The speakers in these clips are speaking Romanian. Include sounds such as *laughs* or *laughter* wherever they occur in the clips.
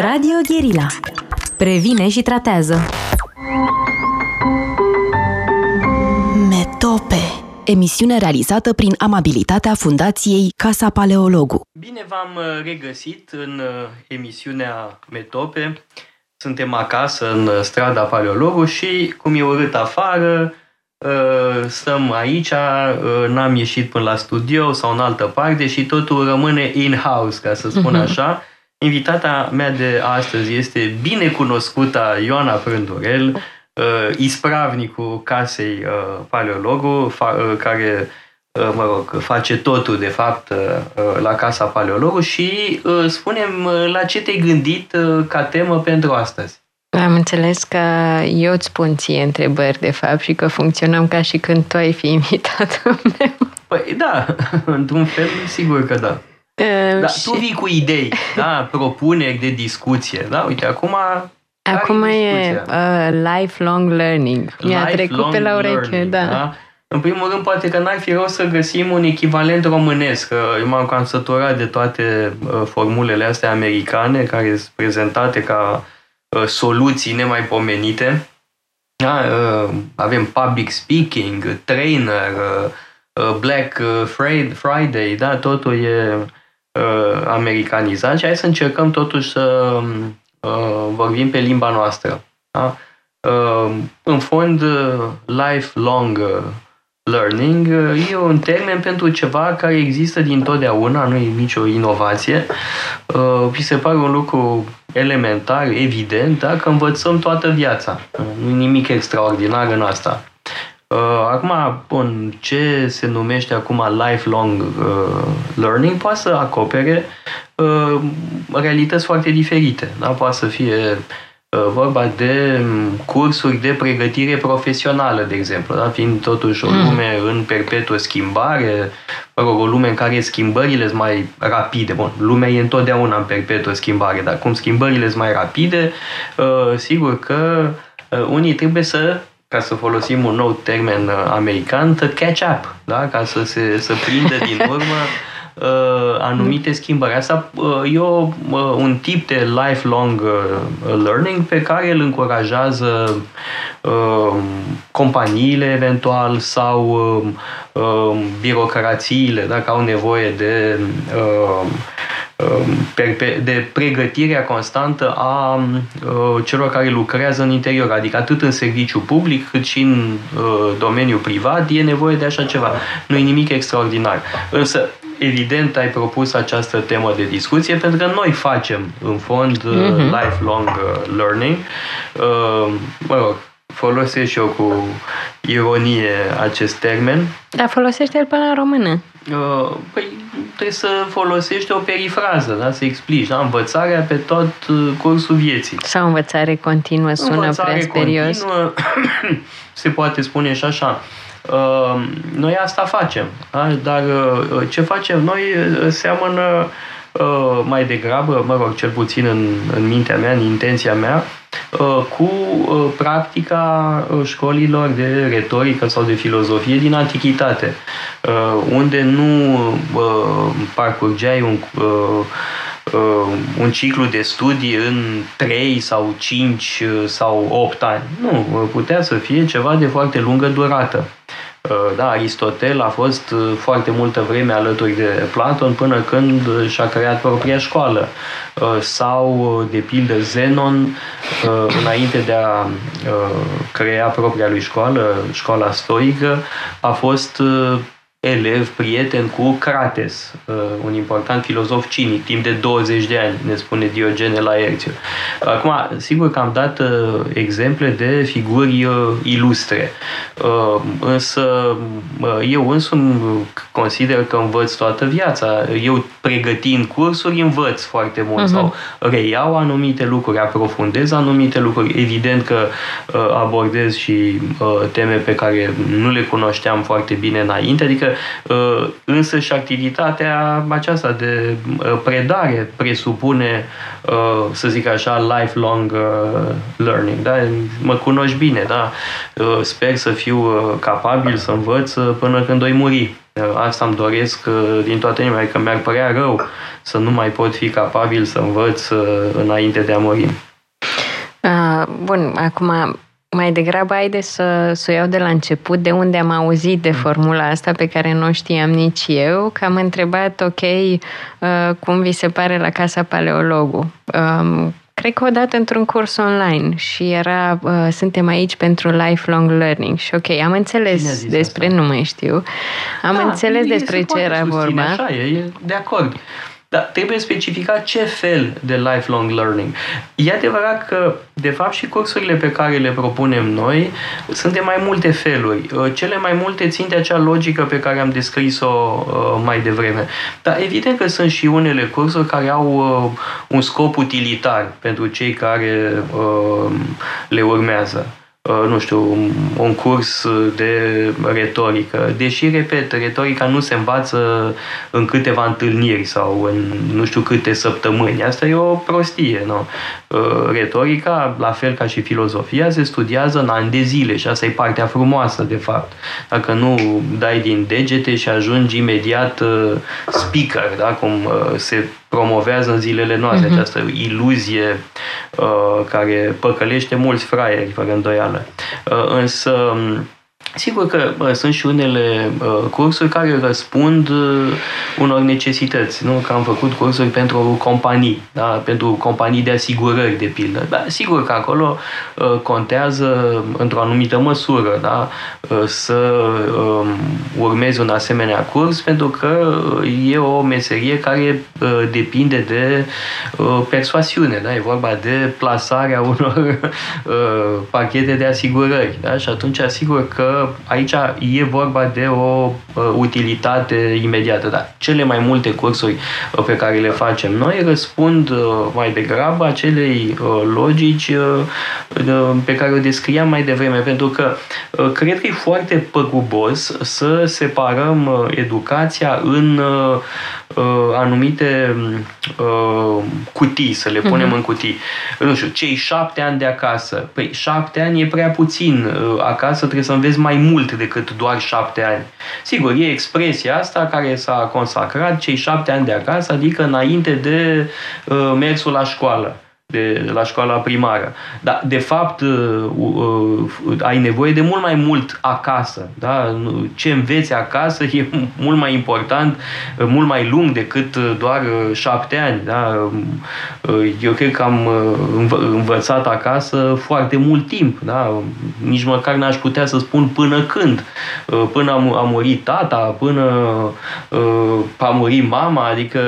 Radio Guerilla. Previne și tratează. Metope. Emisiune realizată prin amabilitatea Fundației Casa Paleologu. Bine v-am uh, regăsit în uh, emisiunea Metope. Suntem acasă în uh, strada Paleologu și, cum e urât afară, stăm aici, n-am ieșit până la studio sau în altă parte și totul rămâne in-house, ca să spun mhm. așa. Invitata mea de astăzi este binecunoscuta Ioana Prândurel, uh, ispravnicul casei uh, Paleologu, fa- uh, care uh, mă rog, face totul, de fapt, uh, uh, la Casa Paleologu și uh, spunem la ce te-ai gândit uh, ca temă pentru astăzi. Am înțeles că eu îți spun ție întrebări, de fapt, și că funcționăm ca și când tu ai fi *laughs* invitatul meu. Păi da, *laughs* într-un fel, sigur că da. Da, și... Tu vii cu idei, da, *laughs* propuneri de discuție, da? Uite, acum Acum e uh, lifelong learning. Mi-a trecut pe la ureche, learning, da. da. În primul rând, poate că n-ar fi rău să găsim un echivalent românesc. Eu m-am cam săturat de toate uh, formulele astea americane care sunt prezentate ca uh, soluții nemaipomenite. Da? Uh, avem public speaking, trainer, uh, uh, Black Friday, da? totul e uh, americanizat și hai să încercăm totuși să uh, vorbim pe limba noastră. Da? Uh, în fond, uh, lifelong uh, learning uh, e un termen pentru ceva care există din totdeauna, nu e nicio inovație. Uh, vi se pare un lucru elementar, evident, da? că învățăm toată viața. Nu e nimic extraordinar în asta. Uh, acum, bun, ce se numește acum lifelong uh, learning poate să acopere uh, realități foarte diferite. Da? Poate să fie uh, vorba de cursuri de pregătire profesională, de exemplu, da? fiind totuși o mm. lume în perpetuă schimbare, mă rog, o lume în care schimbările sunt mai rapide. Bun, lumea e întotdeauna în perpetuă schimbare, dar cum schimbările sunt mai rapide, uh, sigur că uh, unii trebuie să ca să folosim un nou termen uh, american, to catch up, da? ca să se să prindă din *laughs* urmă uh, anumite schimbări. Asta uh, e o, uh, un tip de lifelong uh, learning pe care îl încurajează uh, companiile eventual sau uh, uh, birocrațiile dacă au nevoie de uh, Um, de pregătirea constantă a uh, celor care lucrează în interior, adică atât în serviciu public cât și în uh, domeniul privat, e nevoie de așa ceva. Nu e nimic extraordinar. Însă, evident, ai propus această temă de discuție pentru că noi facem, în fond, mm-hmm. lifelong learning. Mă rog, folosesc și eu cu ironie acest termen. Dar folosește-l până în română. Uh, păi trebuie să folosești o perifrază, da? să explici. Da? Învățarea pe tot uh, cursul vieții. Sau învățare continuă sună învățare prea sperios. Continuă, *coughs* se poate spune și așa. Uh, noi asta facem, da? dar ce facem noi seamănă mai degrabă, mă rog, cel puțin în, în mintea mea, în intenția mea, Uh, cu uh, practica uh, școlilor de retorică sau de filozofie din antichitate, unde nu parcurgeai un, un ciclu de studii în 3 sau 5 sau 8 ani. Nu, putea să fie ceva de foarte lungă durată. Uh, da, Aristotel a fost uh, foarte multă vreme alături de Platon până când și-a creat propria școală. Uh, sau, de pildă, Zenon, înainte de a crea propria lui școală, școala stoică, a fost elev, prieten cu Crates, uh, un important filozof cinic, timp de 20 de ani, ne spune Diogene Laerțiu. Acum, sigur că am dat uh, exemple de figuri uh, ilustre, însă eu însumi consider că învăț toată viața. Eu pregătind cursuri învăț foarte mult uh-huh. sau reiau anumite lucruri, aprofundez anumite lucruri. Evident că abordez și teme pe care nu le cunoșteam foarte bine înainte, adică Uh, însă și activitatea aceasta de uh, predare presupune, uh, să zic așa, lifelong learning. Da? Mă cunoști bine, da? Sper să fiu capabil să învăț până când voi muri. Asta îmi doresc din toată inima, că adică mi-ar părea rău să nu mai pot fi capabil să învăț înainte de a muri. Bun, acum mai degrabă haide să, să o iau de la început, de unde am auzit de mm. formula asta pe care nu știam nici eu, că am întrebat, ok, uh, cum vi se pare la Casa Paleologu? Um, cred că odată într-un curs online și era uh, suntem aici pentru lifelong learning și ok, am înțeles despre, asta? nu mai știu, am da, înțeles despre ce era vorba. Așa e, e de acord. Dar trebuie specificat ce fel de lifelong learning. E adevărat că, de fapt, și cursurile pe care le propunem noi sunt de mai multe feluri. Uh, cele mai multe țin de acea logică pe care am descris-o uh, mai devreme. Dar evident că sunt și unele cursuri care au uh, un scop utilitar pentru cei care le urmează. Uh, nu știu, un curs de retorică. Deși, repet, retorica nu se învață în câteva întâlniri sau în nu știu câte săptămâni. Asta e o prostie, nu? Uh, retorica, la fel ca și filozofia, se studiază în ani de zile și asta e partea frumoasă, de fapt. Dacă nu dai din degete și ajungi imediat uh, speaker, da? cum se promovează în zilele noastre uh-huh. această iluzie uh, care păcălește mulți fraieri, fără îndoială. Uh, însă, Sigur că bă, sunt și unele uh, cursuri care răspund uh, unor necesități. Nu? Că am făcut cursuri pentru companii, da? pentru companii de asigurări, de pildă. Da, sigur că acolo uh, contează într-o anumită măsură da? uh, să uh, urmezi un asemenea curs, pentru că e o meserie care uh, depinde de uh, persoasiune. Da? E vorba de plasarea *laughs* unor uh, pachete de asigurări. Da? Și atunci, asigur că aici e vorba de o uh, utilitate imediată, dar cele mai multe cursuri uh, pe care le facem noi răspund uh, mai degrabă acelei logici pe care o descriam mai devreme, pentru că cred că e foarte păgubos să separăm educația în uh, anumite uh, cutii, să le punem uh-huh. în cutii. Nu știu, cei șapte ani de acasă. Păi șapte ani e prea puțin. Uh, acasă trebuie să înveți mai mult decât doar șapte ani. Sigur, e expresia asta care s-a consacrat, cei șapte ani de acasă, adică înainte de uh, mersul la școală de la școala primară. Dar, de fapt, uh, uh, ai nevoie de mult mai mult acasă. Da? Ce înveți acasă *laughs* e mult mai important, uh, mult mai lung decât doar șapte ani. Da? Eu cred că am învățat acasă foarte mult timp. Da? Nici măcar n-aș putea să spun până când. Până a murit tata, până a murit mama, adică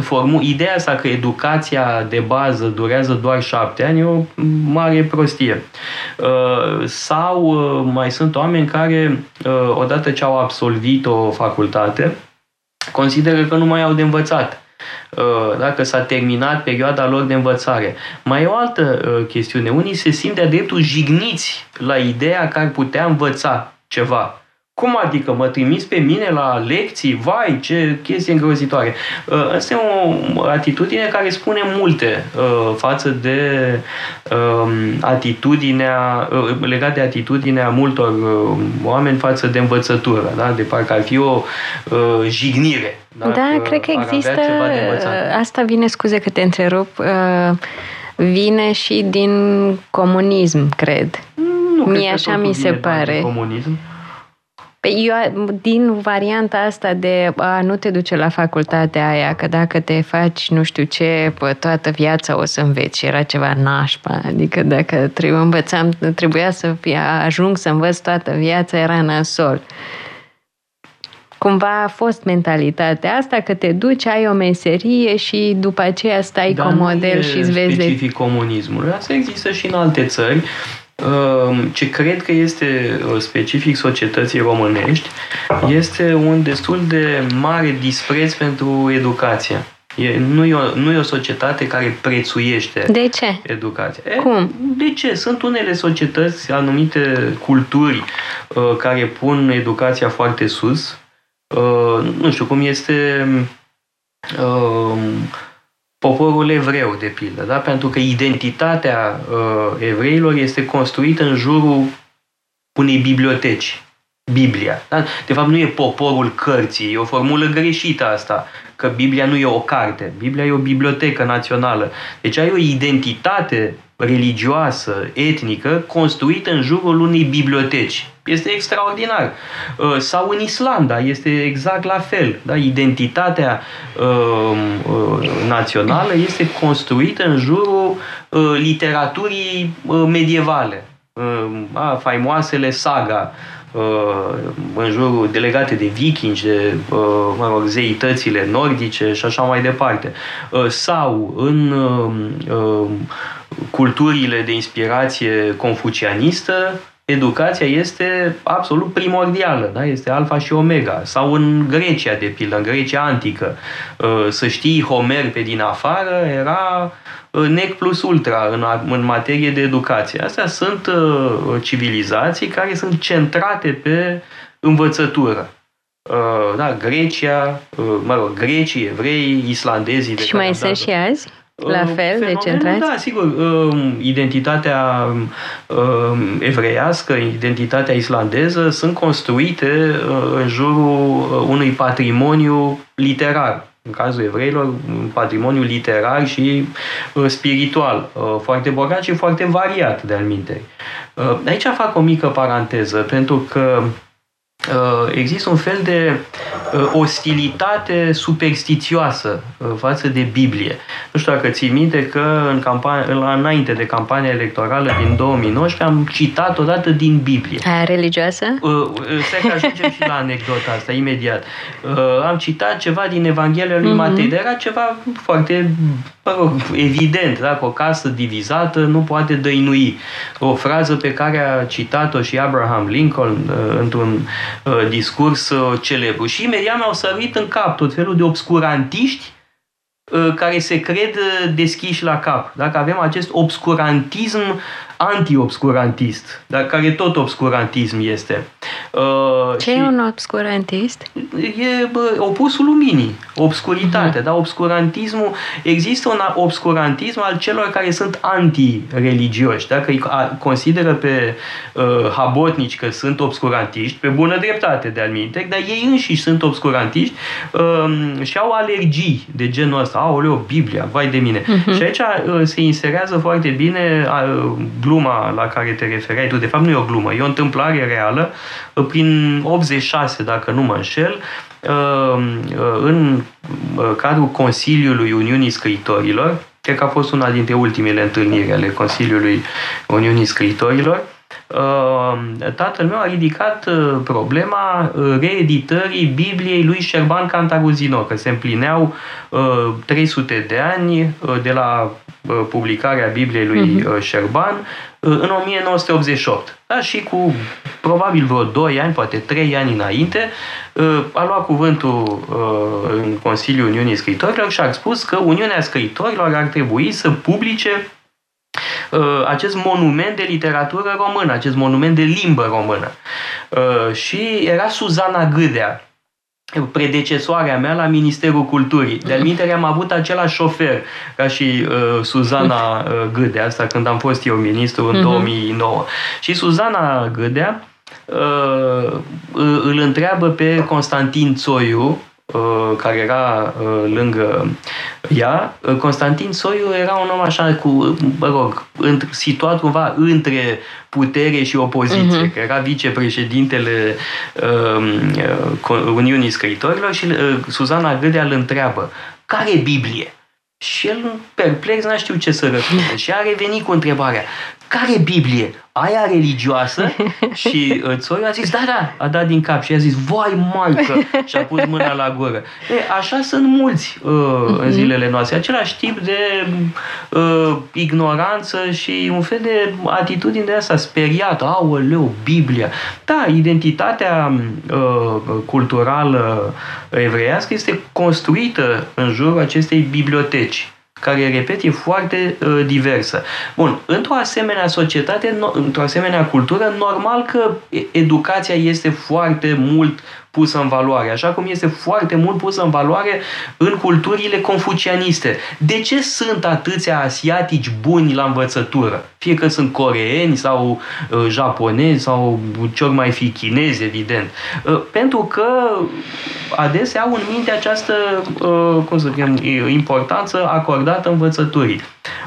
formul, ideea asta că educația de bază durează, durează doar șapte ani, e o mare prostie. Uh, sau uh, mai sunt oameni care, uh, odată ce au absolvit o facultate, consideră că nu mai au de învățat dacă s-a terminat perioada lor de învățare. Mai e o altă chestiune. Unii se simt de-a dreptul jigniți la ideea că ar putea învăța ceva. Cum adică mă trimis pe mine la lecții? Vai, ce chestie îngrozitoare! Uh, asta e o atitudine care spune multe uh, față de um, atitudinea, uh, legat de atitudinea multor oameni față de învățătură, da? de parcă ar fi o jignire. Da, cred că există, asta vine, scuze că te întrerup, vine și din comunism, cred. Nu Mie așa mi se pare. Comunism. Păi eu, din varianta asta de a nu te duce la facultatea aia, că dacă te faci nu știu ce, pă, toată viața o să înveți. Era ceva nașpa. Adică dacă trebuie, învățam, trebuia să fie, ajung să învăț toată viața, era nasol. Cumva a fost mentalitatea asta că te duci, ai o meserie și după aceea stai Dar cu model și îți vezi... specific comunismului. Asta există și în alte țări. Ehm, ce cred că este uh, specific societății românești este un destul de mare dispreț pentru educația. E, nu, e o, nu e o societate care prețuiește de ce? educația. E, Cum? De ce? Sunt unele societăți, anumite culturi uh, care pun educația foarte sus. Uh, nu știu cum este uh, poporul evreu, de pildă, da? pentru că identitatea uh, evreilor este construită în jurul unei biblioteci. Biblia. Da? De fapt, nu e poporul cărții, e o formulă greșită asta, că Biblia nu e o carte. Biblia e o bibliotecă națională. Deci ai o identitate religioasă, etnică, construită în jurul unei biblioteci. Este extraordinar. Uh, sau în Islanda este exact la fel. Da? Identitatea uh, uh, națională este construită în jurul literaturii medievale. A, faimoasele saga în jurul delegate de vikingi, de mă rog, zeitățile nordice și așa mai departe. Sau în culturile de inspirație confucianistă, educația este absolut primordială, da? este alfa și omega. Sau în Grecia, de pildă, în Grecia antică, uh, să știi Homer pe din afară era uh, nec plus ultra în, în materie de educație. Astea sunt uh, civilizații care sunt centrate pe învățătură. Da, Grecia, mă rog, grecii, evrei, islandezii. Și mai sunt și azi? La fel de centrați? Da, sigur. Um, identitatea um, evreiască, identitatea islandeză sunt construite uh, în jurul uh, unui patrimoniu literar. În cazul evreilor, un patrimoniu literar și uh, spiritual, foarte bogat și foarte variat de-al minte. Aici fac o mică paranteză, pentru că Uh, există un fel de uh, ostilitate superstițioasă uh, față de Biblie. Nu știu dacă ții minte că în campania, la înainte de campania electorală din 2019 am citat odată din Biblie. Aia religioasă? Stai că ajungem și la anecdota asta, imediat. Am citat ceva din Evanghelia lui mm-hmm. Matei, dar era ceva foarte mă rog, evident, dacă o casă divizată nu poate dăinui. O frază pe care a citat-o și Abraham Lincoln într-un Uh, discurs uh, celebru. Și imediat mi-au sărit în cap tot felul de obscurantiști uh, care se cred deschiși la cap. Dacă avem acest obscurantism anti-obscurantist, dar care tot obscurantism este. Uh, Ce e un obscurantist? E bă, opusul luminii, obscuritatea. Uh-huh. Da? Obscurantismul, există un obscurantism al celor care sunt anti-religioși, dacă îi consideră pe uh, habotnici că sunt obscurantiști, pe bună dreptate de alminte, dar ei înșiși sunt obscurantiști uh, și au alergii de genul ăsta. Aoleo, Biblia, vai de mine. Uh-huh. Și aici uh, se inserează foarte bine uh, gluma la care te refereai tu, de fapt nu e o glumă, e o întâmplare reală, prin 86, dacă nu mă înșel, uh, în uh, cadrul Consiliului Uniunii Scriitorilor, cred că a fost una dintre ultimele întâlniri ale Consiliului Uniunii Scriitorilor, uh, tatăl meu a ridicat problema reeditării Bibliei lui Șerban Cantaruzino, că se împlineau 300 de ani de la publicarea Bibliei lui uh-huh. Șerban în 1988. Da? Și cu probabil vreo 2 ani, poate 3 ani înainte, uh, a luat cuvântul uh, în Consiliul Uniunii Scriitorilor și a spus că Uniunea Scriitorilor ar trebui să publice acest monument de literatură română, acest monument de limbă română. Și era Suzana Gâdea, predecesoarea mea la Ministerul Culturii. De-al minte, am avut același șofer ca și uh, Suzana uh, Gâdea, asta când am fost eu ministru în uh-huh. Mhm. 2009. Și Suzana Gâdea uh, îl întreabă pe Constantin Țoiu, Uh, care era uh, lângă ea, uh, Constantin Soiu era un om așa cu, mă rog, situat cumva între putere și opoziție, uh-huh. că era vicepreședintele uh, Uniunii Scriitorilor și uh, Suzana Gâdea îl întreabă, care e Biblie? Și el, perplex, n-a știut ce să răspundă. Și a revenit cu întrebarea, care e Biblie? Aia religioasă *laughs* și uh, Țoiu a zis, da, da, a dat din cap și a zis, vai maică, și a pus mâna la gură. E, așa sunt mulți uh, uh-huh. în mhm. zilele noastre, același tip de uh, ignoranță și un fel de atitudine de asta speriată, aoleu, Biblia. Da, identitatea uh, culturală evreiască este construită în jurul acestei biblioteci care, repet, e foarte uh, diversă. Bun, într-o asemenea societate, no, într-o asemenea cultură, normal că educația este foarte mult pusă în valoare, așa cum este foarte mult pusă în valoare în culturile confucianiste. De ce sunt atâția asiatici buni la învățătură? Fie că sunt coreeni sau uh, japonezi sau ce ori mai fi chinezi, evident. Uh, pentru că adesea au în minte această, uh, cum să spun, importanță acordată învățăturii.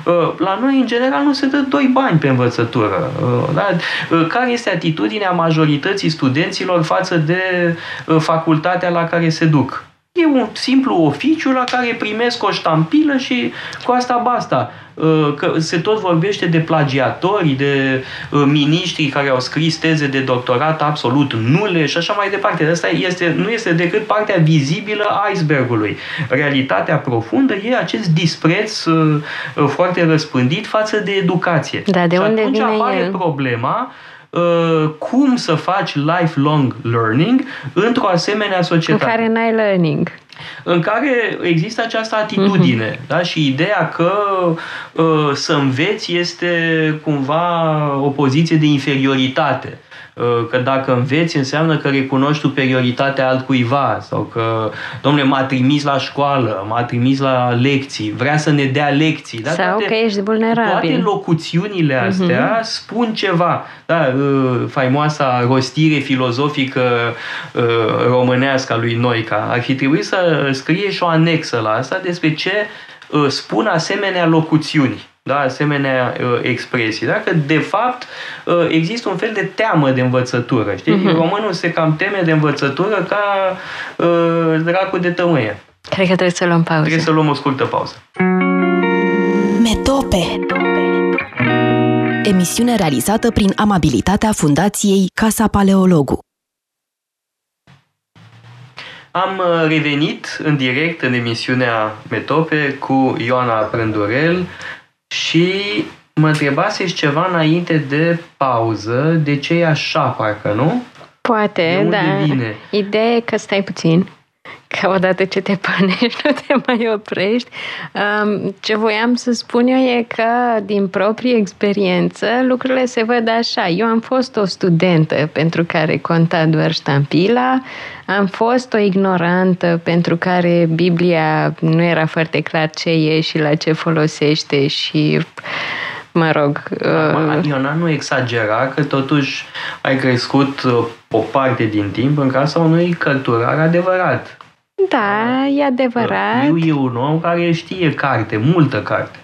Uh, la noi, în general, nu se dă doi bani pe învățătură. Uh, da? Uh, care este atitudinea majorității studenților față de facultatea la care se duc? E un simplu oficiu la care primesc o ștampilă și cu asta basta. Uh, că se tot vorbește de plagiatori, de uh, miniștri care au scris teze de doctorat absolut nule și așa mai departe. Asta este, nu este decât partea vizibilă a icebergului. Realitatea profundă e acest dispreț uh, foarte răspândit față de educație. Da, de și unde atunci vine apare el? problema uh, cum să faci lifelong learning într-o asemenea societate. În care n-ai learning. În care există această atitudine uh-huh. da? și ideea că uh, să înveți este cumva o poziție de inferioritate. Uh, că dacă înveți înseamnă că recunoști superioritatea altcuiva sau că, domnule, m-a trimis la școală, m-a trimis la lecții, vrea să ne dea lecții. Da? Sau toate, că ești vulnerabil. Toate locuțiunile astea uh-huh. spun ceva. Da, uh, faimoasa rostire filozofică uh, românească a lui Noica. Ar fi trebuit să scrie și o anexă la asta despre ce spun asemenea locuțiuni da, asemenea uh, expresii. Da? Că, de fapt, uh, există un fel de teamă de învățătură. Știi? Uh-huh. Românul se cam teme de învățătură ca uh, dracu de tămâie. Cred că trebuie să luăm pauză. Trebuie să luăm o scurtă pauză. Metope Emisiune realizată prin amabilitatea Fundației Casa Paleologu. Am uh, revenit în direct în emisiunea Metope cu Ioana Prândurel, și mă întrebaseți ceva înainte de pauză, de ce e așa, parcă, nu? Poate, de da. Vine? Ideea e că stai puțin, că odată ce te pănești, *laughs* nu te mai oprești. Ce voiam să spun eu e că, din proprie experiență, lucrurile se văd așa. Eu am fost o studentă pentru care conta doar ștampila, am fost o ignorantă pentru care Biblia nu era foarte clar ce e și la ce folosește și mă rog... Uh... Iona nu exagera că totuși ai crescut uh, o parte din timp în casa unui cărturar adevărat. Da, e adevărat. Eu e un om care știe carte, multă carte.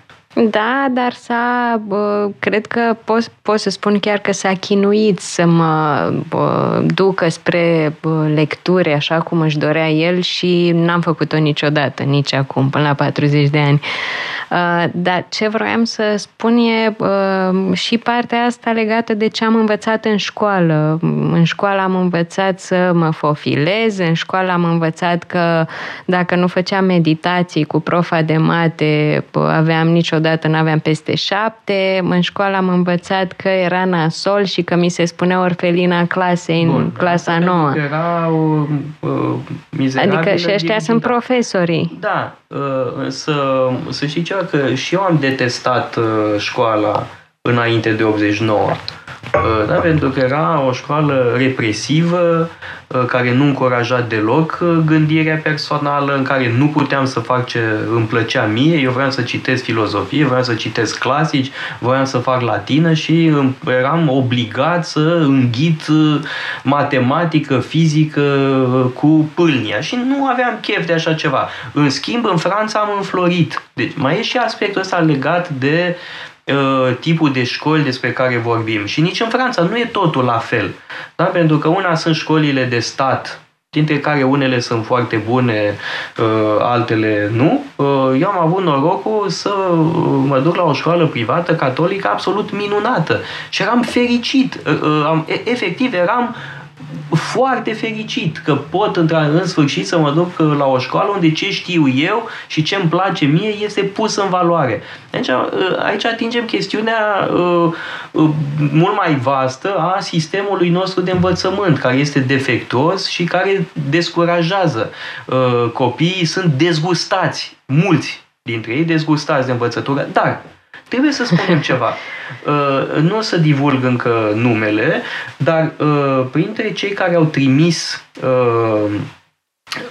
Da, dar s-a, bă, cred că pot, pot să spun chiar că s-a chinuit să mă bă, ducă spre bă, lecturi așa cum își dorea el și n-am făcut-o niciodată, nici acum, până la 40 de ani. Dar ce vroiam să spun e și partea asta legată de ce am învățat în școală. În școală am învățat să mă fofilez, în școală am învățat că dacă nu făceam meditații cu profa de mate, aveam niciodată, n-aveam peste șapte. În școală am învățat că era nasol și că mi se spunea orfelina clasei Bun, în clasa nouă. Era o, uh, Adică și ăștia sunt profesorii. Da, uh, să, să știi ceva, că și eu am detestat uh, școala înainte de 89. Uh, da, pentru că era o școală represivă, uh, care nu încuraja deloc uh, gândirea personală, în care nu puteam să fac ce îmi plăcea mie. Eu vreau să citesc filozofie, vreau să citesc clasici, vreau să fac latină și eram obligat să înghit matematică, fizică cu pâlnia și nu aveam chef de așa ceva. În schimb, în Franța am înflorit. Deci mai e și aspectul ăsta legat de Uh, tipul de școli despre care vorbim. Și nici în Franța nu e totul la fel. Da? Pentru că una sunt școlile de stat, dintre care unele sunt foarte bune, uh, altele nu. Uh, eu am avut norocul să mă duc la o școală privată catolică absolut minunată și eram fericit. Efectiv, eram foarte fericit că pot în sfârșit să mă duc la o școală unde ce știu eu și ce îmi place mie este pus în valoare. Deci aici atingem chestiunea uh, uh, mult mai vastă a sistemului nostru de învățământ, care este defectuos și care descurajează. Copiii sunt dezgustați, mulți dintre ei dezgustați de învățătură, dar trebuie să spunem *laughs* ceva. Nu o să divulg încă numele, dar printre cei care au trimis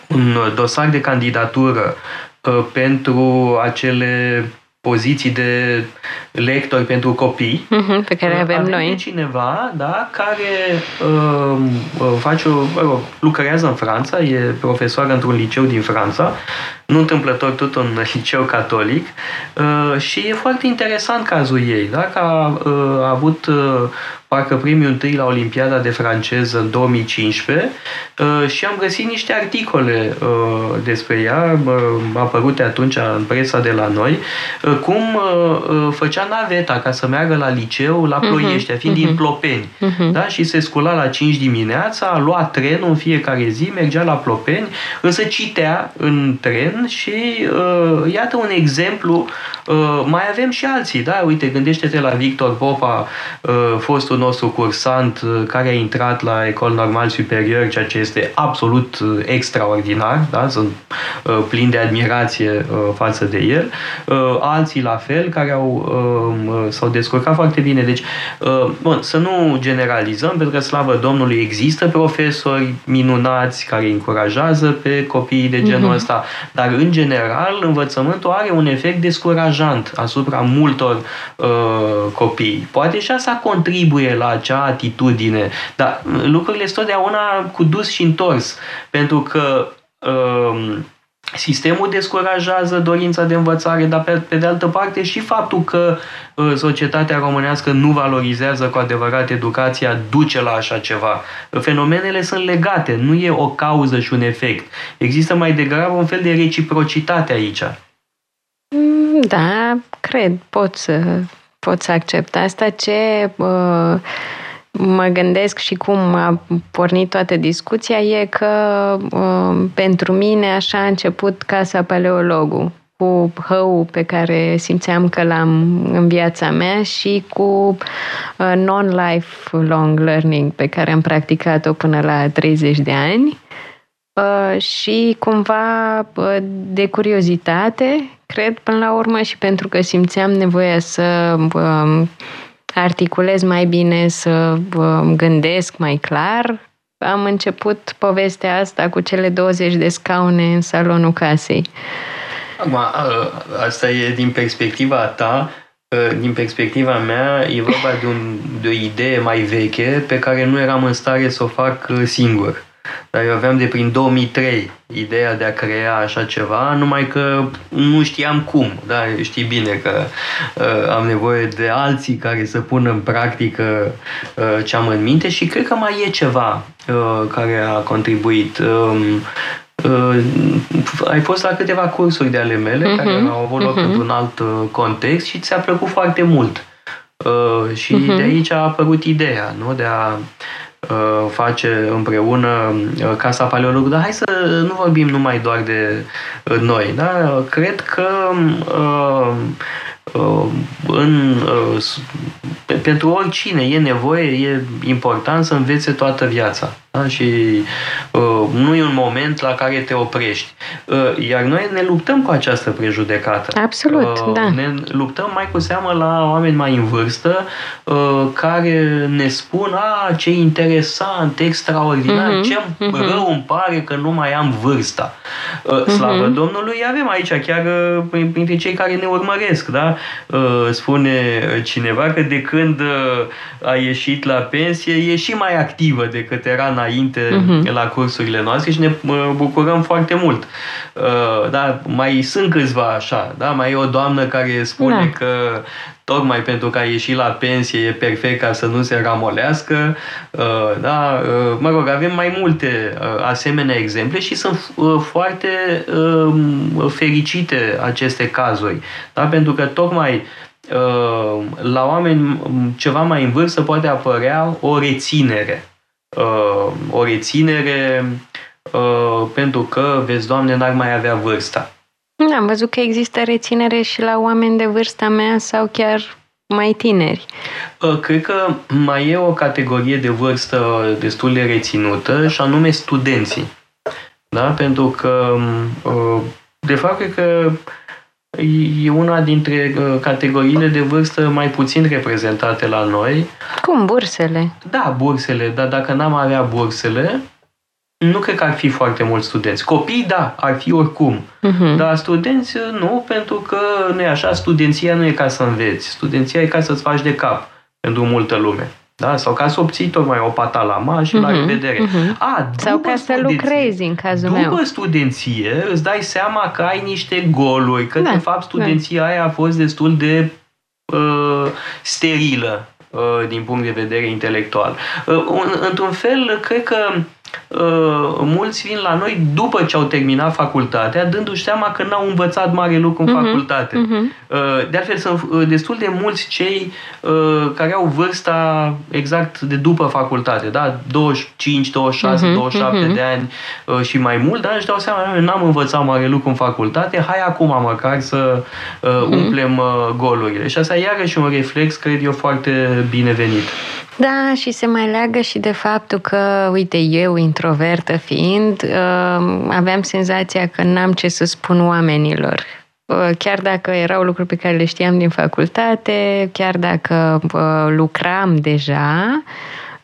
un dosar de candidatură pentru acele poziții de lectori pentru copii. Uh-huh, pe care avem, avem noi. cineva da, care uh, uh, face o, uh, lucrează în Franța, e profesor într-un liceu din Franța, nu întâmplător tot un *laughs* liceu catolic uh, și e foarte interesant cazul ei, da, că a, uh, a avut uh, parcă primul întâi la Olimpiada de franceză în 2015 uh, și am găsit niște articole uh, despre ea, apărute atunci în presa de la noi, uh, cum făcea naveta ca să meargă la liceu la mhm, Ploiești, fiind uh-huh. din mhm. Plopeni. Uh-huh. Da? Și se scula la 5 dimineața, a luat trenul în fiecare zi, mergea la Plopeni, însă citea în tren și uh, iată un exemplu. Uh, mai avem și alții, da? Uite, gândește-te la Victor Popa, uh, fostul nostru cursant uh, care a intrat la Ecol Normal Superior, ceea ce este absolut uh, extraordinar, da? sunt uh, plin de admirație față de el. Alții la fel, care au, s-au descurcat foarte bine. Deci, bun, să nu generalizăm, pentru că, slavă Domnului, există profesori minunați care încurajează pe copiii de genul mm-hmm. ăsta, dar, în general, învățământul are un efect descurajant asupra multor uh, copii. Poate și asta contribuie la acea atitudine. Dar lucrurile sunt totdeauna cu dus și întors. Pentru că um, Sistemul descurajează dorința de învățare, dar pe, pe de altă parte și faptul că uh, societatea românească nu valorizează cu adevărat educația duce la așa ceva. Fenomenele sunt legate, nu e o cauză și un efect. Există mai degrabă un fel de reciprocitate aici. Mm, da, cred, pot să pot să accept asta. Ce uh, mă gândesc și cum a pornit toată discuția e că uh, pentru mine așa a început Casa Paleologu cu hău pe care simțeam că l-am în viața mea și cu uh, non-lifelong learning pe care am practicat-o până la 30 de ani uh, și cumva uh, de curiozitate cred, până la urmă, și pentru că simțeam nevoia să um, articulez mai bine, să um, gândesc mai clar, am început povestea asta cu cele 20 de scaune în salonul casei. Acum, asta e din perspectiva ta, din perspectiva mea, e vorba de, un, de o idee mai veche pe care nu eram în stare să o fac singur. Dar eu aveam de prin 2003 ideea de a crea așa ceva, numai că nu știam cum. Da, știi bine că uh, am nevoie de alții care să pună în practică uh, ce am în minte și cred că mai e ceva uh, care a contribuit. Uh, Uh, ai fost la câteva cursuri de ale mele uh-huh. care au avut loc uh-huh. într-un alt uh, context și ți-a plăcut foarte mult. Uh, și uh-huh. de aici a apărut ideea nu? de a Uh, face împreună uh, Casa Paleologului, dar hai să nu vorbim numai doar de uh, noi. Da? Cred că în, pentru oricine e nevoie, e important să învețe toată viața. Da? Și uh, nu e un moment la care te oprești. Uh, iar noi ne luptăm cu această prejudecată. Absolut, uh, da. Ne luptăm mai cu seamă la oameni mai în vârstă uh, care ne spun, a, ce interesant, extraordinar, uh-huh, ce uh-huh. rău îmi pare că nu mai am vârsta. Uh, uh-huh. Slavă Domnului, avem aici chiar uh, printre cei care ne urmăresc, da? Uh, spune cineva că de când uh, a ieșit la pensie e și mai activă decât era înainte uh-huh. la cursurile noastre și ne bucurăm foarte mult. Uh, da, mai sunt câțiva așa, da? Mai e o doamnă care spune da. că tocmai pentru că a ieșit la pensie e perfect ca să nu se ramolească. Uh, da? Uh, mă rog, avem mai multe asemenea exemple și sunt foarte um, fericite aceste cazuri. Da? Pentru că tocmai la oameni ceva mai în vârstă poate apărea o reținere uh, o reținere uh, pentru că, vezi, Doamne, n-ar mai avea vârsta. Da, am văzut că există reținere și la oameni de vârsta mea sau chiar mai tineri. Uh, cred că mai e o categorie de vârstă destul de reținută și anume studenții. Da? Pentru că, uh, de fapt, cred că e una dintre uh, categoriile de vârstă mai puțin reprezentate la noi. Cum, bursele? Da, bursele, dar dacă n-am avea bursele, nu cred că ar fi foarte mulți studenți. Copii, da, ar fi oricum. Uh-huh. Dar studenți, nu, pentru că nu e așa, studenția nu e ca să înveți. Studenția e ca să-ți faci de cap pentru multă lume. Da? Sau ca să obții tocmai o patalama și uh-huh, la mhm, revedere. Uh-huh. A, Sau ca să lucrezi în cazul după meu. După studenție îți dai seama că ai niște goluri, că da, de fapt studenția da. aia a fost destul de uh, sterilă uh, din punct de vedere intelectual. Uh, un, într-un fel, cred că Uh, mulți vin la noi după ce au terminat facultatea, dându-și seama că n-au învățat mare lucru în uh-huh, facultate. Uh-huh. De altfel, sunt uh, destul de mulți cei care au vârsta exact de după facultate, da? 25, 26, uh-huh, 27 uh-huh. de ani și mai mult, dar își dau seama, n-am învățat mare lucru în facultate, hai acum măcar să uh-huh. umplem golurile. Și asta iarăși un reflex, cred eu, foarte binevenit. Da, și se mai leagă și de faptul că, uite, eu, introvertă fiind, uh, aveam senzația că n-am ce să spun oamenilor. Uh, chiar dacă erau lucruri pe care le știam din facultate, chiar dacă uh, lucram deja,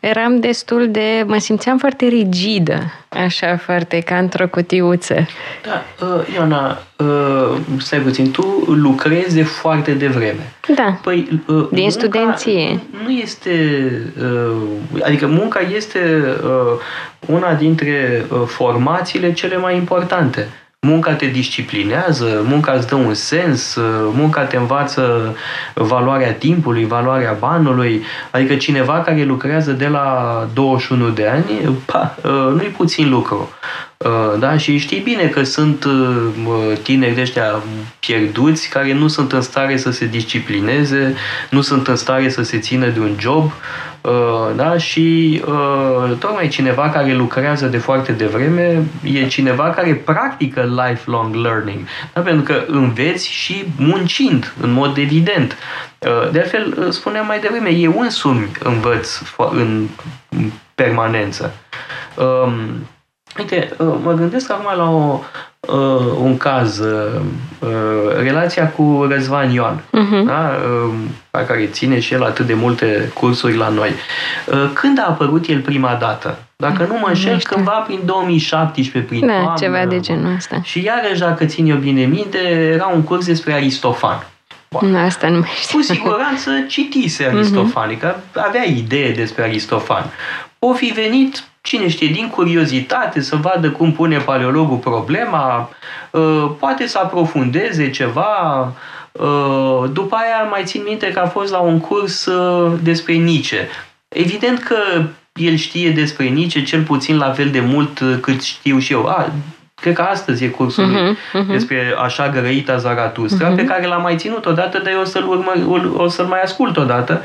eram destul de... mă simțeam foarte rigidă, așa, foarte ca într-o cutiuță. Da, uh, Iona, uh, stai puțin, tu lucrezi de foarte devreme. Da, păi, uh, din studenție. Nu este... Uh, adică munca este uh, una dintre uh, formațiile cele mai importante Munca te disciplinează, munca îți dă un sens, munca te învață valoarea timpului, valoarea banului. Adică cineva care lucrează de la 21 de ani, pa, nu-i puțin lucru. Da? Și știi bine că sunt tineri de ăștia pierduți care nu sunt în stare să se disciplineze, nu sunt în stare să se țină de un job, Uh, da? și uh, tocmai cineva care lucrează de foarte devreme e cineva care practică lifelong learning, da? pentru că înveți și muncind, în mod evident. Uh, de altfel, spuneam mai devreme, eu însumi învăț în permanență. Um, uite, mă gândesc acum la o, uh, un caz, uh, relația cu Răzvan Ioan, uh-huh. da? uh, pe care ține și el atât de multe cursuri la noi. Uh, când a apărut el prima dată? Dacă nu mă înșel, cândva prin 2017, prin da, toamnă. ceva de genul ăsta. Și iarăși, dacă țin eu bine minte, era un curs despre Aristofan. Bun. Asta nu mai știu. Cu siguranță citise mhm. Aristofan, uh-huh. avea idee despre Aristofan. O fi venit cine știe, din curiozitate, să vadă cum pune paleologul problema, uh, poate să aprofundeze ceva. Uh, după aia mai țin minte că a fost la un curs uh, despre Nice. Evident că el știe despre Nice cel puțin la fel de mult cât știu și eu. A, Cred că astăzi e cursul uh-huh, uh-huh. despre așa grăita Zaratustra, uh-huh. pe care l-am mai ținut odată, dar eu o să-l, urmă, o, o să-l mai ascult odată,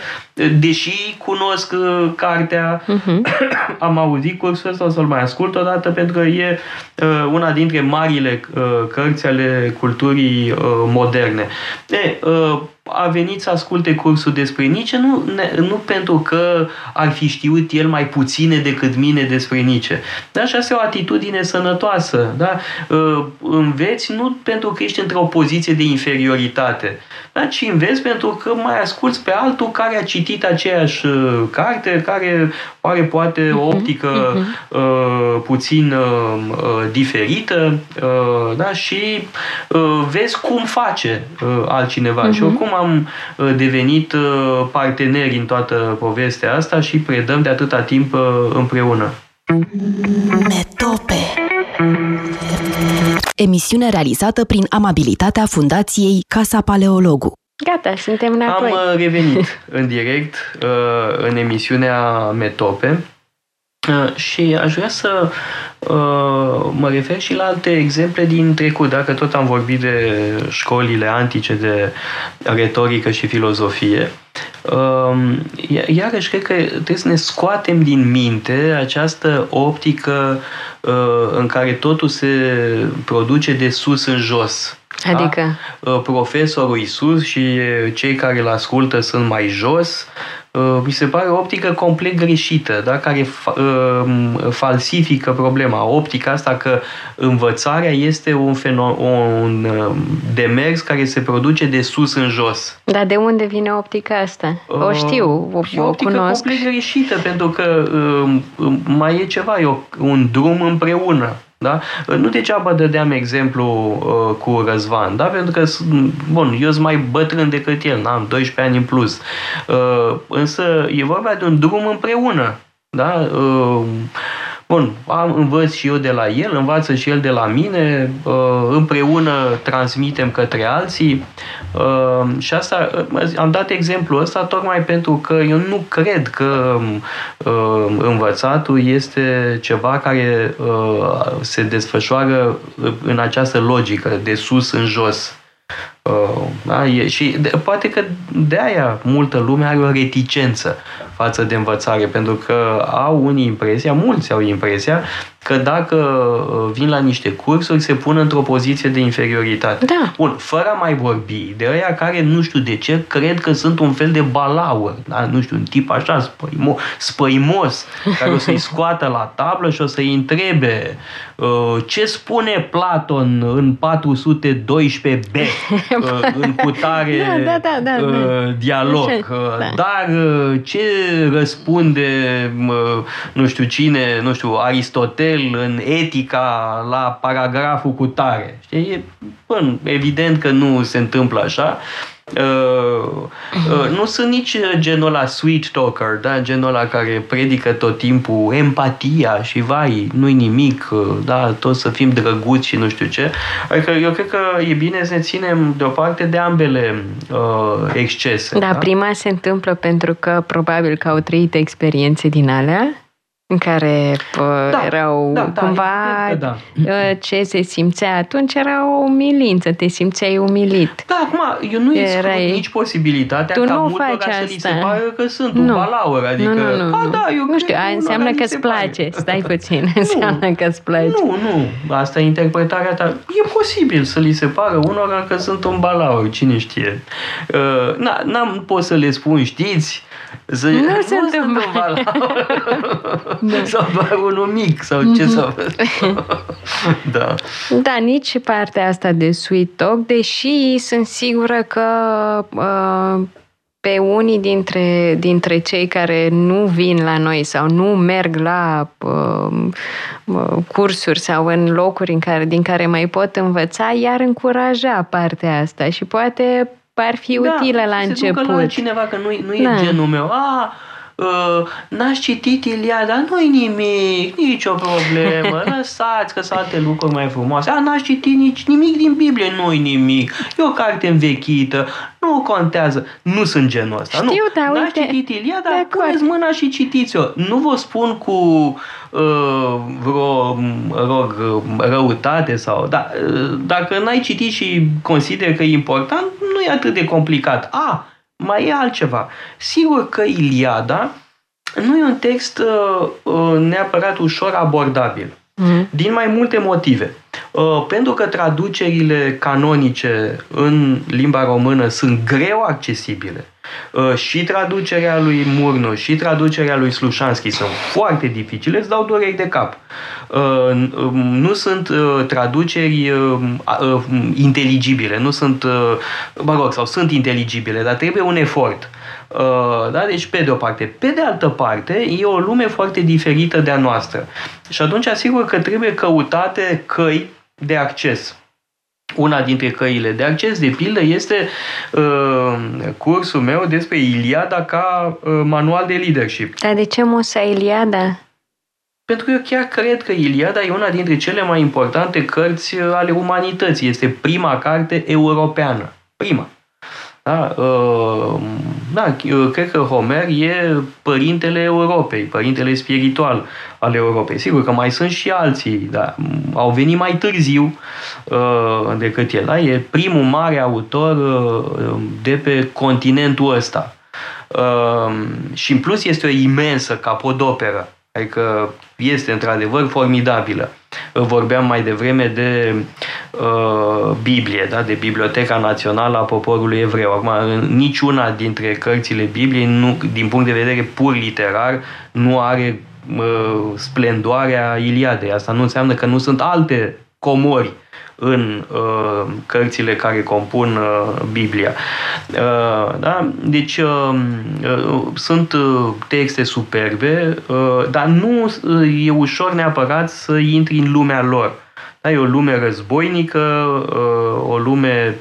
deși cunosc uh, cartea, uh-huh. *coughs* am auzit cursul ăsta, o să-l mai ascult odată, pentru că e uh, una dintre marile uh, cărți ale culturii uh, moderne. E, uh, a venit să asculte cursul despre Nice, nu, nu pentru că ar fi știut el mai puține decât mine despre Nice. Dar așa este o atitudine sănătoasă. Da? Uh, înveți nu pentru că ești într-o poziție de inferioritate, da? ci înveți pentru că mai asculți pe altul care a citit aceeași uh, carte, care are poate o mhm, optică uh-huh. uh, puțin uh, uh, diferită uh, da? și uh, vezi cum face uh, altcineva. Uh-huh. Și oricum am uh, devenit uh, parteneri în toată povestea asta și predăm de atâta timp uh, împreună. Metope Emisiune realizată prin amabilitatea Fundației Casa Paleologu. Gata, suntem înapoi. Am revenit în direct în emisiunea Metope și aș vrea să Uh, mă refer și la alte exemple din trecut. Dacă tot am vorbit de școlile antice de retorică și filozofie, um, iarăși cred că trebuie să ne scoatem din minte această optică uh, în care totul se produce de sus în jos. Adică? Da? Profesorul Isus și cei care îl ascultă sunt mai jos, Uh, mi se pare o optică complet greșită, da? care fa- uh, falsifică problema. Optica asta că învățarea este un, feno- un uh, demers care se produce de sus în jos. Dar de unde vine optica asta? O știu, o, e o optică cunosc. complet greșită, pentru că mai e ceva, e un drum împreună. Da? Nu degeaba dădeam exemplu uh, cu Răzvan, da? pentru că, bun, eu sunt mai bătrân decât el, am 12 ani în plus. Uh, însă e vorba de un drum împreună. Da? Uh, Bun, am, învăț și eu de la el, învață și el de la mine, uh, împreună transmitem către alții uh, și asta, uh, am dat exemplul ăsta tocmai pentru că eu nu cred că învățatul este ceva care se desfășoară în această logică, de sus în jos. Da? E, și de, poate că de aia multă lume are o reticență față de învățare, pentru că au unii impresia, mulți au impresia, că dacă uh, vin la niște cursuri, se pun într-o poziție de inferioritate. Da. Bun, fără a mai vorbi de ăia care, nu știu de ce, cred că sunt un fel de balaur, da? nu știu, un tip așa spăimo, spăimos, care o să-i *laughs* scoată la tablă și o să-i întrebe uh, ce spune Platon în 412b *laughs* uh, în cutare da, da, da, da, uh, dialog. Uh, da. Dar uh, ce răspunde, uh, nu știu cine, nu știu, Aristotel el în etica la paragraful cu tare. Știi? E, bă, evident că nu se întâmplă așa. Uh, uh, nu sunt nici genul ăla sweet talker, da? genul ăla care predică tot timpul empatia și vai, nu-i nimic, uh, da? tot să fim drăguți și nu știu ce. Adică eu cred că e bine să ne ținem deoparte de ambele uh, excese. Da, da, prima se întâmplă pentru că probabil că au trăit experiențe din alea în care pă, da, erau da, da, cumva da. Ă, ce se simțea atunci era o umilință, te simțeai umilit. Da, acum, eu nu Erai... nici posibilitatea tu ca nu multora faci să asta. li se pare că sunt nu. un balaur, adică, nu, nu, nu, a, da, eu nu știu, aia înseamnă că îți place, pare. stai *laughs* puțin, înseamnă că îți place. Nu, nu, asta e interpretarea ta. E posibil să li se pară unora că sunt un balaur, cine știe. Uh, na, n-am pot să le spun, știți, să, nu, nu se întâmplă. *laughs* da. *laughs* Sau doar unul mic sau ce să *laughs* Da. Da, nici partea asta de sweet talk, deși sunt sigură că uh, pe unii dintre, dintre cei care nu vin la noi sau nu merg la uh, uh, cursuri sau în locuri în care, din care mai pot învăța, iar încuraja partea asta și poate ar fi da, utile la se început. la cineva că nu, nu e da. genul meu. A, uh, n-ați citit Iliada, nu-i nimic, nicio problemă, *laughs* lăsați că sunt alte lucruri mai frumoase. A, n-ați citit nici nimic din Biblie, nu-i nimic, e o carte învechită, nu contează. Nu sunt genul ăsta. Știu, nu. da, N-ați uite, citit Iliada, puneți mâna și citiți-o. Nu vă spun cu uh, vreo, rog, răutate sau... Da, uh, dacă n-ai citit și consider că e important, nu e atât de complicat. A, mai e altceva. Sigur că Iliada nu e un text uh, uh neapărat ușor abordabil. Mm. Din mai multe motive. Uh, pentru că traducerile canonice în limba română sunt greu accesibile. Uh, și traducerea lui Murnu și traducerea lui Slușanski sunt foarte dificile, îți dau dureri de cap. Uh, um, nu sunt traduceri inteligibile, nu sunt, mă rog, sau sunt inteligibile, dar trebuie un efort. Da? Deci, pe de o parte. Pe de altă parte, e o lume foarte diferită de a noastră. Și atunci, asigur că trebuie căutate căi de acces. Una dintre căile de acces, de pildă, este uh, cursul meu despre Iliada ca uh, manual de leadership. Dar de ce Musa Iliada? Pentru că eu chiar cred că Iliada e una dintre cele mai importante cărți uh, ale umanității. Este prima carte europeană. Prima. Da? Uh, da, cred că Homer e părintele Europei, părintele spiritual al Europei. Sigur că mai sunt și alții, dar au venit mai târziu uh, decât el. Da? E primul mare autor uh, de pe continentul ăsta. Și în plus este o imensă capodoperă Adică este într-adevăr formidabilă. Vorbeam mai devreme de uh, Biblie, da? de Biblioteca Națională a Poporului Evreu. Acum, niciuna dintre cărțile Bibliei, nu, din punct de vedere pur literar, nu are uh, splendoarea Iliadei. Asta nu înseamnă că nu sunt alte comori în uh, cărțile care compun uh, Biblia. Uh, da? Deci uh, uh, sunt uh, texte superbe, uh, dar nu uh, e ușor neapărat să intri în lumea lor. Da, e o lume războinică, uh, o lume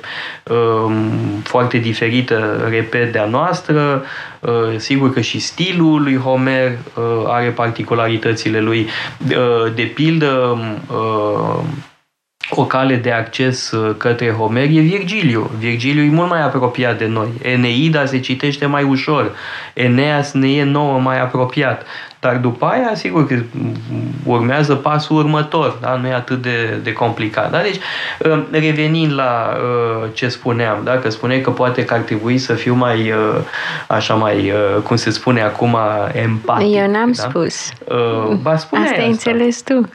uh, foarte diferită, repet, de a noastră. Uh, sigur că și stilul lui Homer are particularitățile lui. De pildă, o cale de acces uh, către Homer e Virgiliu. Virgiliu e mult mai apropiat de noi. Eneida se citește mai ușor. Eneas ne e nouă mai apropiat. Dar după aia, sigur că urmează pasul următor, da? nu e atât de, de complicat. Da? Deci, uh, revenind la uh, ce spuneam, da? că spuneai că poate că ar trebui să fiu mai, așa mai, cum se spune acum, empatic. Eu n-am da? spus. ba, spune asta ai înțeles tu.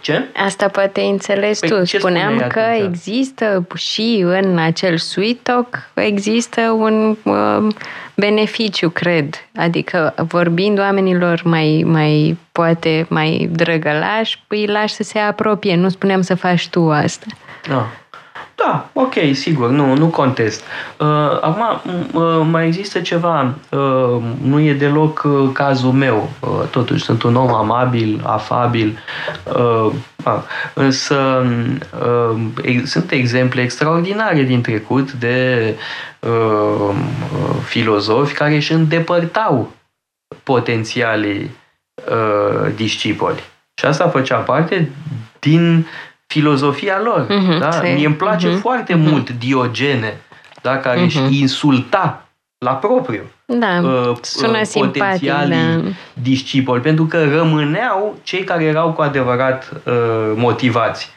Ce? Asta poate înțeles păi, tu. Spuneam că atunci? există și în acel sweet talk există un uh, beneficiu, cred. Adică vorbind oamenilor mai, mai poate mai drăgălași, îi lași să se apropie. Nu spuneam să faci tu asta. Da. Da, ok, sigur, nu, nu contest. Uh, acum, uh, mai există ceva, uh, nu e deloc uh, cazul meu, uh, totuși sunt un om amabil, afabil, uh, uh, însă uh, ex- sunt exemple extraordinare din trecut de uh, filozofi care își îndepărtau potențialii uh, discipoli. Și asta făcea parte din filozofia lor. Uh-huh, da? Mie îmi place uh-huh, foarte uh-huh. mult Diogene, da? care uh-huh. își insulta la propriu da, uh, sună potențialii da. discipoli, pentru că rămâneau cei care erau cu adevărat uh, motivați.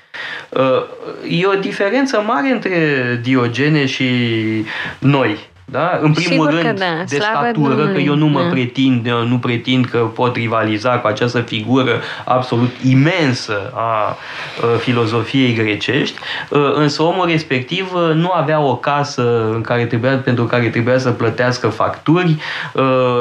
Uh, e o diferență mare între Diogene și noi. Da? În primul Sigur rând, da. de Slavă statură, Domnului. că eu nu mă da. pretind, nu pretind că pot rivaliza cu această figură absolut imensă a filozofiei grecești, însă omul respectiv nu avea o casă în care trebuia, pentru care trebuia să plătească facturi,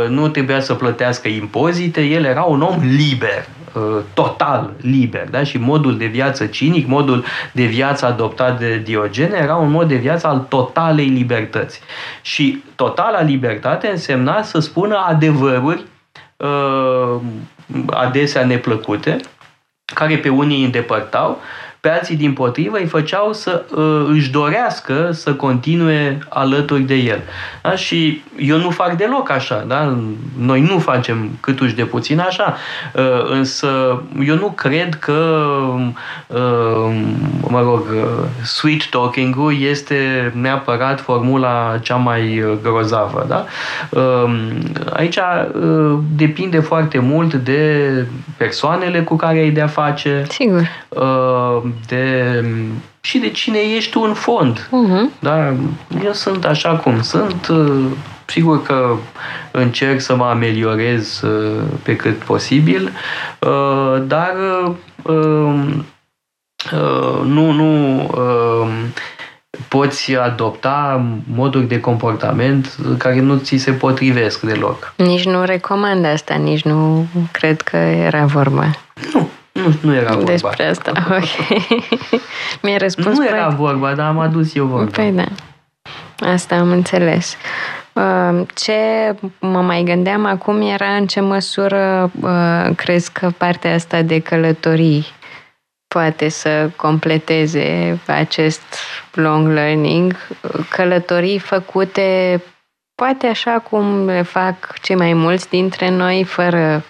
nu trebuia să plătească impozite, el era un om liber. Uh, total liber. Da? Și modul de viață cinic, modul de viață adoptat de Diogene era un mod de viață al totalei libertăți. Și totala libertate însemna să spună adevăruri uh, adesea neplăcute, care pe unii îi îndepărtau, pe alții din potrivă îi făceau să uh, își dorească să continue alături de el. Da? Și eu nu fac deloc așa, da? noi nu facem câtuși de puțin așa, uh, însă eu nu cred că, uh, mă rog, uh, sweet talking-ul este neapărat formula cea mai grozavă. Da? Uh, aici uh, depinde foarte mult de persoanele cu care ai de-a face. Sigur. Uh, de și de cine ești tu în fond. Uh-huh. Da? Eu sunt așa cum sunt. Uh, sigur că încerc să mă ameliorez uh, pe cât posibil, uh, dar nu, nu poți adopta moduri de comportament care nu ți se potrivesc deloc. Nici nu recomand asta, nici nu cred că era vorba. Nu, nu, nu era vorba. Despre asta, *laughs* ok. Mi-ai răspuns Nu era vorba, dar am adus eu vorba. Păi da. Asta am înțeles. Uh, ce mă mai gândeam acum era în ce măsură uh, crezi că partea asta de călătorii poate să completeze acest long learning, călătorii făcute poate așa cum le fac cei mai mulți dintre noi fără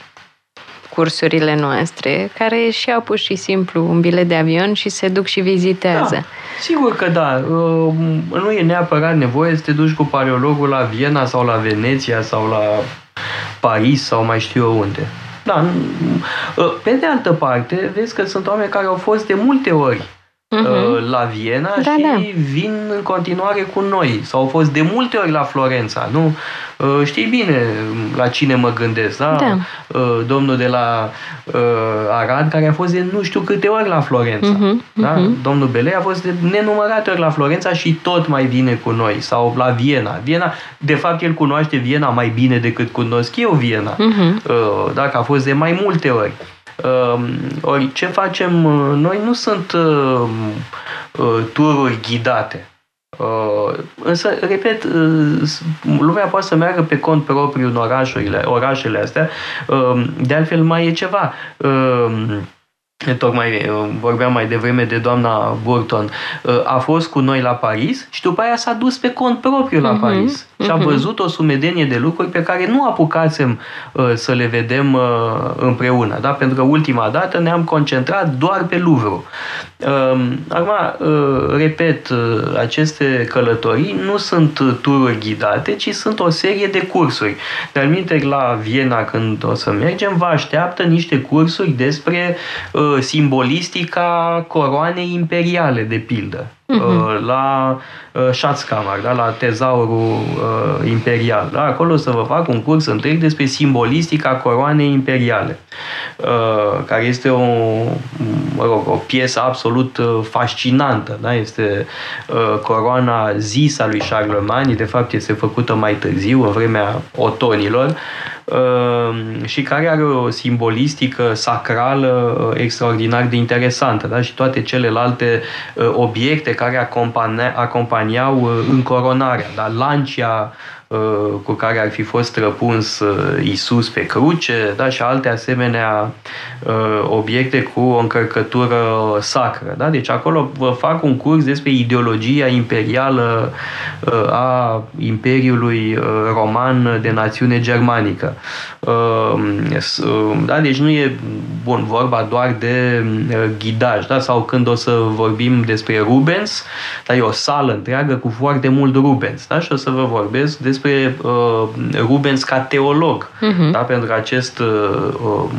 cursurile noastre, care și au pur și simplu un bilet de avion și se duc și vizitează. Da, sigur că da. Uh, nu e neapărat nevoie să te duci cu paleologul la Viena sau la Veneția sau la Paris sau mai știu eu unde. Da, uh, pe de altă parte, vezi că sunt oameni care au fost de multe ori uh-huh. la Viena da, și da. vin în continuare cu noi. Sau au fost de multe ori la Florența, nu? Uh, știi bine la cine mă gândesc, da? da. Uh, domnul de la uh, Arad, care a fost de nu știu câte ori la Florența. Uh-huh, da? Uh-huh. Domnul Belei a fost de nenumărate ori la Florența și tot mai vine cu noi. Sau la Viena. Viena, de fapt, el cunoaște Viena mai bine decât cunosc eu Viena. Uh-huh. Dacă a fost de mai multe ori. Ori ce facem noi nu sunt tururi ghidate. Uh, însă, repet, uh, lumea poate să meargă pe cont propriu în orașurile, orașele astea. Uh, de altfel, mai e ceva. Tocmai vorbeam mai devreme de doamna Burton. A fost cu noi la Paris și după aia s-a dus pe cont propriu la uh-huh. Paris și a mhm. văzut o sumedenie de lucruri pe care nu apucasem uh, să le vedem uh, împreună, da? pentru că ultima dată ne-am concentrat doar pe Louvre. Uh, acum, uh, repet, uh, aceste călătorii nu sunt tururi ghidate, ci sunt o serie de cursuri. De aminte, la Viena, când o să mergem, vă așteaptă niște cursuri despre uh, simbolistica coroanei imperiale, de pildă uh-huh. la uh, Schatzkammer, da, la tezaurul uh, imperial. Da? Acolo să vă fac un curs întreg despre simbolistica coroanei imperiale, uh, care este o, mă rog, o piesă absolut uh, fascinantă. Da? Este uh, coroana zis a lui Charlemagne, de fapt este făcută mai târziu, în vremea otonilor, Ehm, și care are o simbolistică sacrală uh, extraordinar de interesantă da? și toate celelalte uh, obiecte care acompaniau uh, încoronarea. Da? Lancia Uh, cu care ar fi fost răpuns uh, Isus pe cruce, da? și alte asemenea uh, obiecte cu o încărcătură sacră. Da? Deci acolo vă fac un curs despre ideologia imperială a Imperiului Roman de națiune germanică. Da? Deci nu e bun vorba doar de ghidaj, da? sau când o să vorbim despre Rubens, da? e o sală întreagă cu foarte mult Rubens, da? și o să vă vorbesc despre despre uh, Rubens ca teolog, uh-huh. da? pentru că acest uh, um,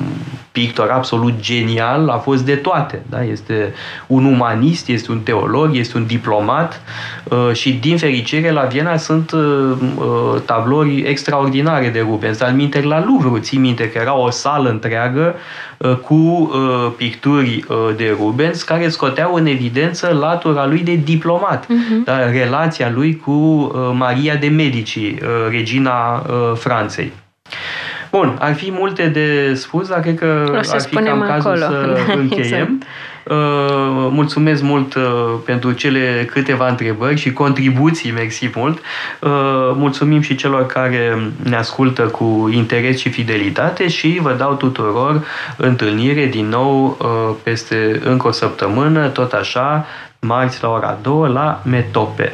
pictor absolut genial a fost de toate. Da? Este un umanist, este un teolog, este un diplomat uh, și, din fericire, la Viena sunt uh, uh tablouri extraordinare de Rubens. Dar minte la Louvre, ții minte că era o sală întreagă uh, cu uh, picturi uh, de Rubens care scoteau în evidență latura lui de diplomat, uh-huh. da? relația lui cu uh, Maria de Medici, uh, regina uh, Franței. Bun, ar fi multe de spus, dar cred că ar fi cam cazul acolo. să da, *laughs* încheiem. Exact. Uh, mulțumesc mult uh, pentru cele câteva întrebări și contribuții, mersi mult. Uh, mulțumim și celor care ne ascultă cu interes și fidelitate și vă dau tuturor întâlnire din nou uh, peste încă o săptămână, tot așa, marți la ora 2 la Metope.